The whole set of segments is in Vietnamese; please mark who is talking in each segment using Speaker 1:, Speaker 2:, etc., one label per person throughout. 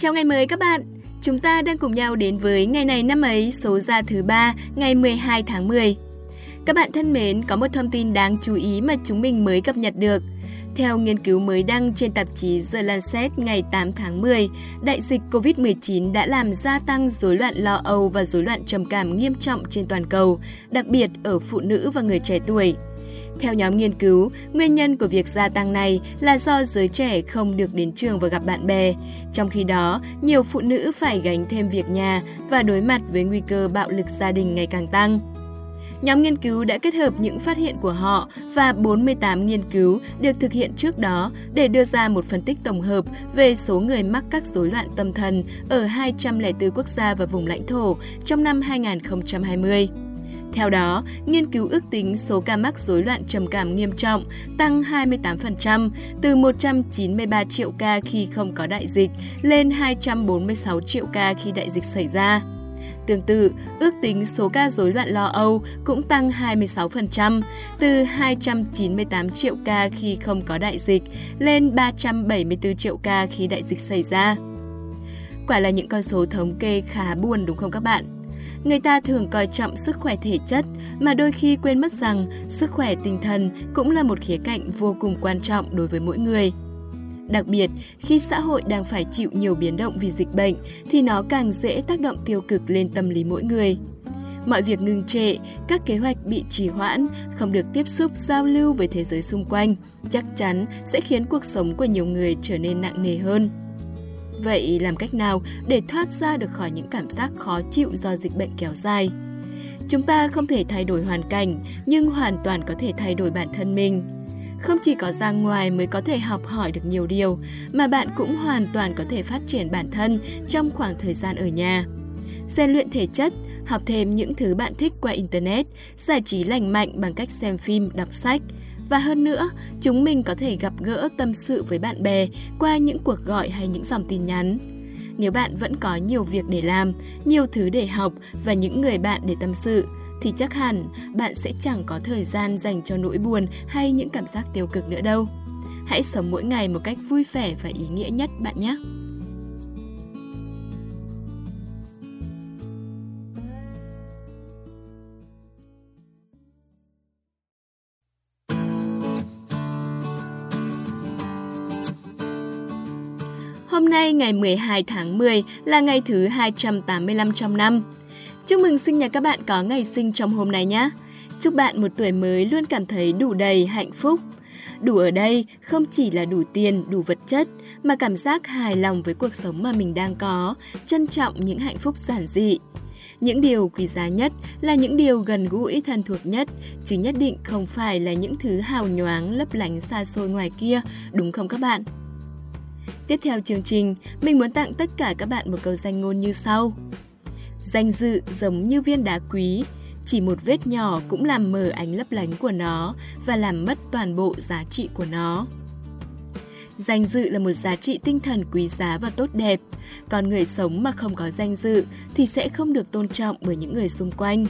Speaker 1: Chào ngày mới các bạn! Chúng ta đang cùng nhau đến với ngày này năm ấy số ra thứ ba ngày 12 tháng 10. Các bạn thân mến, có một thông tin đáng chú ý mà chúng mình mới cập nhật được. Theo nghiên cứu mới đăng trên tạp chí The Lancet ngày 8 tháng 10, đại dịch COVID-19 đã làm gia tăng rối loạn lo âu và rối loạn trầm cảm nghiêm trọng trên toàn cầu, đặc biệt ở phụ nữ và người trẻ tuổi. Theo nhóm nghiên cứu, nguyên nhân của việc gia tăng này là do giới trẻ không được đến trường và gặp bạn bè. Trong khi đó, nhiều phụ nữ phải gánh thêm việc nhà và đối mặt với nguy cơ bạo lực gia đình ngày càng tăng. Nhóm nghiên cứu đã kết hợp những phát hiện của họ và 48 nghiên cứu được thực hiện trước đó để đưa ra một phân tích tổng hợp về số người mắc các rối loạn tâm thần ở 204 quốc gia và vùng lãnh thổ trong năm 2020. Theo đó, nghiên cứu ước tính số ca mắc rối loạn trầm cảm nghiêm trọng tăng 28% từ 193 triệu ca khi không có đại dịch lên 246 triệu ca khi đại dịch xảy ra. Tương tự, ước tính số ca rối loạn lo âu cũng tăng 26%, từ 298 triệu ca khi không có đại dịch lên 374 triệu ca khi đại dịch xảy ra. Quả là những con số thống kê khá buồn đúng không các bạn? Người ta thường coi trọng sức khỏe thể chất mà đôi khi quên mất rằng sức khỏe tinh thần cũng là một khía cạnh vô cùng quan trọng đối với mỗi người. Đặc biệt, khi xã hội đang phải chịu nhiều biến động vì dịch bệnh thì nó càng dễ tác động tiêu cực lên tâm lý mỗi người. Mọi việc ngừng trệ, các kế hoạch bị trì hoãn, không được tiếp xúc giao lưu với thế giới xung quanh, chắc chắn sẽ khiến cuộc sống của nhiều người trở nên nặng nề hơn. Vậy làm cách nào để thoát ra được khỏi những cảm giác khó chịu do dịch bệnh kéo dài? Chúng ta không thể thay đổi hoàn cảnh, nhưng hoàn toàn có thể thay đổi bản thân mình. Không chỉ có ra ngoài mới có thể học hỏi được nhiều điều, mà bạn cũng hoàn toàn có thể phát triển bản thân trong khoảng thời gian ở nhà. Rèn luyện thể chất, học thêm những thứ bạn thích qua Internet, giải trí lành mạnh bằng cách xem phim, đọc sách – và hơn nữa, chúng mình có thể gặp gỡ tâm sự với bạn bè qua những cuộc gọi hay những dòng tin nhắn. Nếu bạn vẫn có nhiều việc để làm, nhiều thứ để học và những người bạn để tâm sự, thì chắc hẳn bạn sẽ chẳng có thời gian dành cho nỗi buồn hay những cảm giác tiêu cực nữa đâu. Hãy sống mỗi ngày một cách vui vẻ và ý nghĩa nhất bạn nhé! Hôm nay ngày 12 tháng 10 là ngày thứ 285 trong năm. Chúc mừng sinh nhật các bạn có ngày sinh trong hôm nay nhé. Chúc bạn một tuổi mới luôn cảm thấy đủ đầy hạnh phúc. Đủ ở đây không chỉ là đủ tiền, đủ vật chất, mà cảm giác hài lòng với cuộc sống mà mình đang có, trân trọng những hạnh phúc giản dị. Những điều quý giá nhất là những điều gần gũi thân thuộc nhất, chứ nhất định không phải là những thứ hào nhoáng lấp lánh xa xôi ngoài kia, đúng không các bạn? Tiếp theo chương trình, mình muốn tặng tất cả các bạn một câu danh ngôn như sau. Danh dự giống như viên đá quý, chỉ một vết nhỏ cũng làm mờ ánh lấp lánh của nó và làm mất toàn bộ giá trị của nó. Danh dự là một giá trị tinh thần quý giá và tốt đẹp. Còn người sống mà không có danh dự thì sẽ không được tôn trọng bởi những người xung quanh.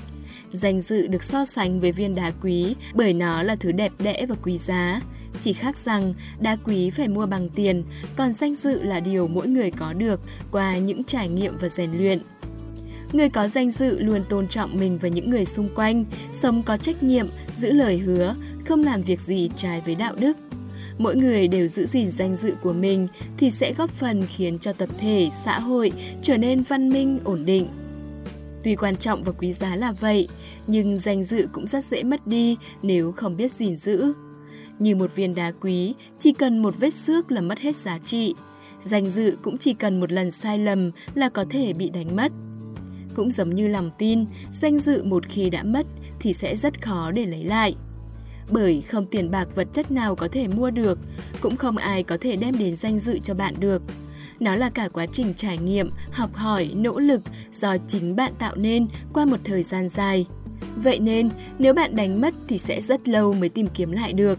Speaker 1: Danh dự được so sánh với viên đá quý bởi nó là thứ đẹp đẽ và quý giá. Chỉ khác rằng đá quý phải mua bằng tiền, còn danh dự là điều mỗi người có được qua những trải nghiệm và rèn luyện. Người có danh dự luôn tôn trọng mình và những người xung quanh, sống có trách nhiệm, giữ lời hứa, không làm việc gì trái với đạo đức. Mỗi người đều giữ gìn danh dự của mình thì sẽ góp phần khiến cho tập thể, xã hội trở nên văn minh, ổn định. Tuy quan trọng và quý giá là vậy, nhưng danh dự cũng rất dễ mất đi nếu không biết gìn giữ. Như một viên đá quý, chỉ cần một vết xước là mất hết giá trị. Danh dự cũng chỉ cần một lần sai lầm là có thể bị đánh mất. Cũng giống như lòng tin, danh dự một khi đã mất thì sẽ rất khó để lấy lại. Bởi không tiền bạc vật chất nào có thể mua được, cũng không ai có thể đem đến danh dự cho bạn được. Nó là cả quá trình trải nghiệm, học hỏi, nỗ lực do chính bạn tạo nên qua một thời gian dài. Vậy nên, nếu bạn đánh mất thì sẽ rất lâu mới tìm kiếm lại được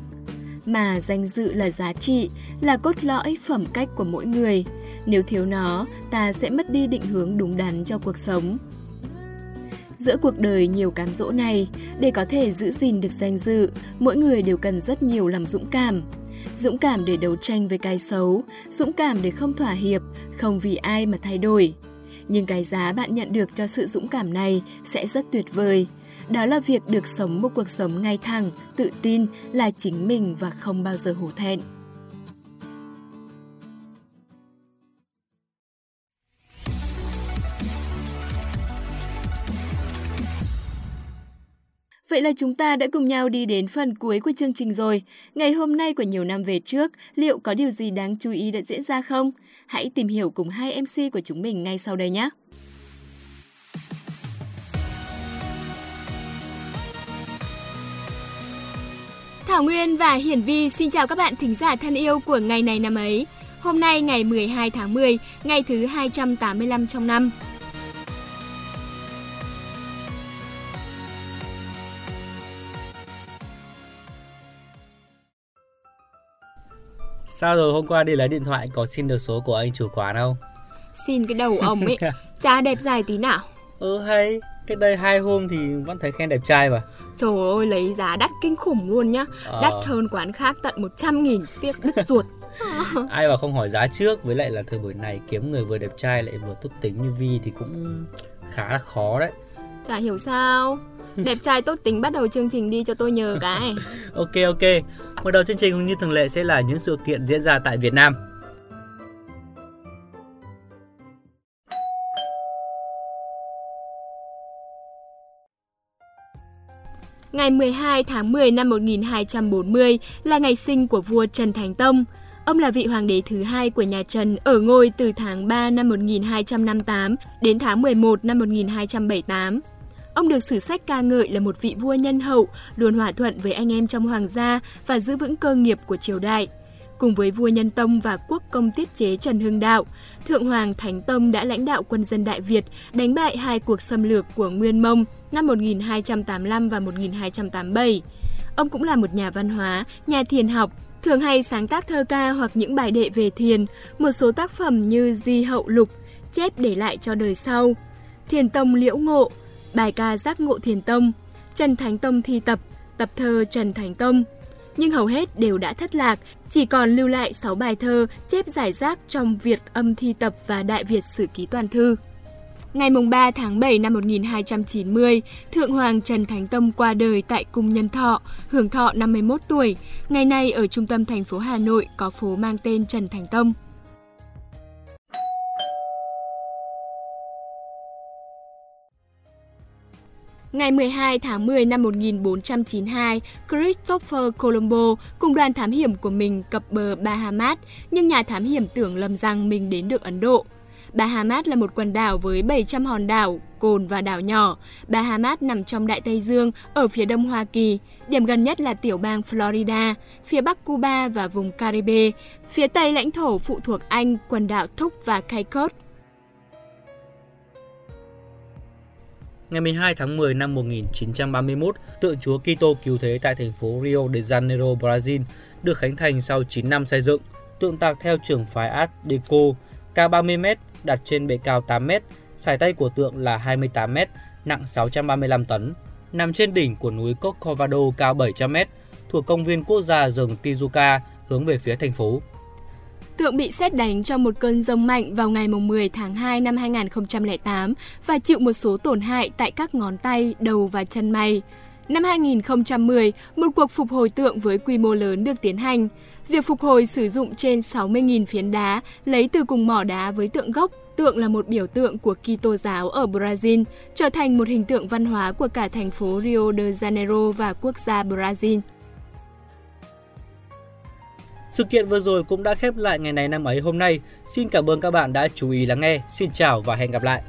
Speaker 1: mà danh dự là giá trị, là cốt lõi phẩm cách của mỗi người. Nếu thiếu nó, ta sẽ mất đi định hướng đúng đắn cho cuộc sống. Giữa cuộc đời nhiều cám dỗ này, để có thể giữ gìn được danh dự, mỗi người đều cần rất nhiều lòng dũng cảm. Dũng cảm để đấu tranh với cái xấu, dũng cảm để không thỏa hiệp, không vì ai mà thay đổi. Nhưng cái giá bạn nhận được cho sự dũng cảm này sẽ rất tuyệt vời. Đó là việc được sống một cuộc sống ngay thẳng, tự tin là chính mình và không bao giờ hổ thẹn. Vậy là chúng ta đã cùng nhau đi đến phần cuối của chương trình rồi. Ngày hôm nay của nhiều năm về trước, liệu có điều gì đáng chú ý đã diễn ra không? Hãy tìm hiểu cùng hai MC của chúng mình ngay sau đây nhé. Thảo Nguyên và Hiển Vi xin chào các bạn thính giả thân yêu của ngày này năm ấy. Hôm nay ngày 12 tháng 10, ngày thứ 285 trong năm.
Speaker 2: Sao rồi hôm qua đi lấy điện thoại có xin được số của anh chủ quán không?
Speaker 1: Xin cái đầu ông ấy, cha đẹp dài tí nào.
Speaker 2: Ừ hay, cái đây hai hôm thì vẫn thấy khen đẹp trai mà.
Speaker 1: Trời ơi, lấy giá đắt kinh khủng luôn nhá. Ờ. Đắt hơn quán khác tận 100 nghìn, tiếc đứt ruột.
Speaker 2: Ai mà không hỏi giá trước Với lại là thời buổi này kiếm người vừa đẹp trai lại vừa tốt tính như Vi thì cũng khá là khó đấy
Speaker 1: Chả hiểu sao Đẹp trai tốt tính bắt đầu chương trình đi cho tôi nhờ cái
Speaker 2: Ok ok Mở đầu chương trình như thường lệ sẽ là những sự kiện diễn ra tại Việt Nam
Speaker 1: Ngày 12 tháng 10 năm 1240 là ngày sinh của vua Trần Thánh Tông. Ông là vị hoàng đế thứ hai của nhà Trần ở ngôi từ tháng 3 năm 1258 đến tháng 11 năm 1278. Ông được sử sách ca ngợi là một vị vua nhân hậu, luôn hòa thuận với anh em trong hoàng gia và giữ vững cơ nghiệp của triều đại. Cùng với vua Nhân Tông và quốc công tiết chế Trần Hưng Đạo, Thượng Hoàng Thánh Tông đã lãnh đạo quân dân Đại Việt đánh bại hai cuộc xâm lược của Nguyên Mông năm 1285 và 1287. Ông cũng là một nhà văn hóa, nhà thiền học, thường hay sáng tác thơ ca hoặc những bài đệ về thiền, một số tác phẩm như Di Hậu Lục, chép để lại cho đời sau. Thiền Tông Liễu Ngộ, bài ca giác ngộ thiền tông, Trần Thánh Tông thi tập, tập thơ Trần Thánh Tông. Nhưng hầu hết đều đã thất lạc, chỉ còn lưu lại 6 bài thơ chép giải rác trong Việt âm thi tập và Đại Việt sử ký toàn thư. Ngày 3 tháng 7 năm 1290, Thượng Hoàng Trần Thánh Tông qua đời tại Cung Nhân Thọ, hưởng thọ 51 tuổi. Ngày nay ở trung tâm thành phố Hà Nội có phố mang tên Trần Thánh Tông. Ngày 12 tháng 10 năm 1492, Christopher Colombo cùng đoàn thám hiểm của mình cập bờ Bahamas, nhưng nhà thám hiểm tưởng lầm rằng mình đến được Ấn Độ. Bahamas là một quần đảo với 700 hòn đảo, cồn và đảo nhỏ. Bahamas nằm trong Đại Tây Dương, ở phía đông Hoa Kỳ. Điểm gần nhất là tiểu bang Florida, phía bắc Cuba và vùng Caribe, phía tây lãnh thổ phụ thuộc Anh, quần đảo Thúc và Caicos.
Speaker 2: Ngày 12 tháng 10 năm 1931, tượng Chúa Kitô cứu thế tại thành phố Rio de Janeiro, Brazil được khánh thành sau 9 năm xây dựng. Tượng tạc theo trưởng phái Art Deco, cao 30 m, đặt trên bệ cao 8 m, sải tay của tượng là 28 m, nặng 635 tấn, nằm trên đỉnh của núi Corcovado cao 700 m, thuộc công viên quốc gia rừng Tijuca hướng về phía thành phố.
Speaker 1: Tượng bị xét đánh trong một cơn rông mạnh vào ngày 10 tháng 2 năm 2008 và chịu một số tổn hại tại các ngón tay, đầu và chân mày. Năm 2010, một cuộc phục hồi tượng với quy mô lớn được tiến hành. Việc phục hồi sử dụng trên 60.000 phiến đá lấy từ cùng mỏ đá với tượng gốc. Tượng là một biểu tượng của Kitô giáo ở Brazil, trở thành một hình tượng văn hóa của cả thành phố Rio de Janeiro và quốc gia Brazil.
Speaker 2: Sự kiện vừa rồi cũng đã khép lại ngày này năm ấy hôm nay. Xin cảm ơn các bạn đã chú ý lắng nghe. Xin chào và hẹn gặp lại.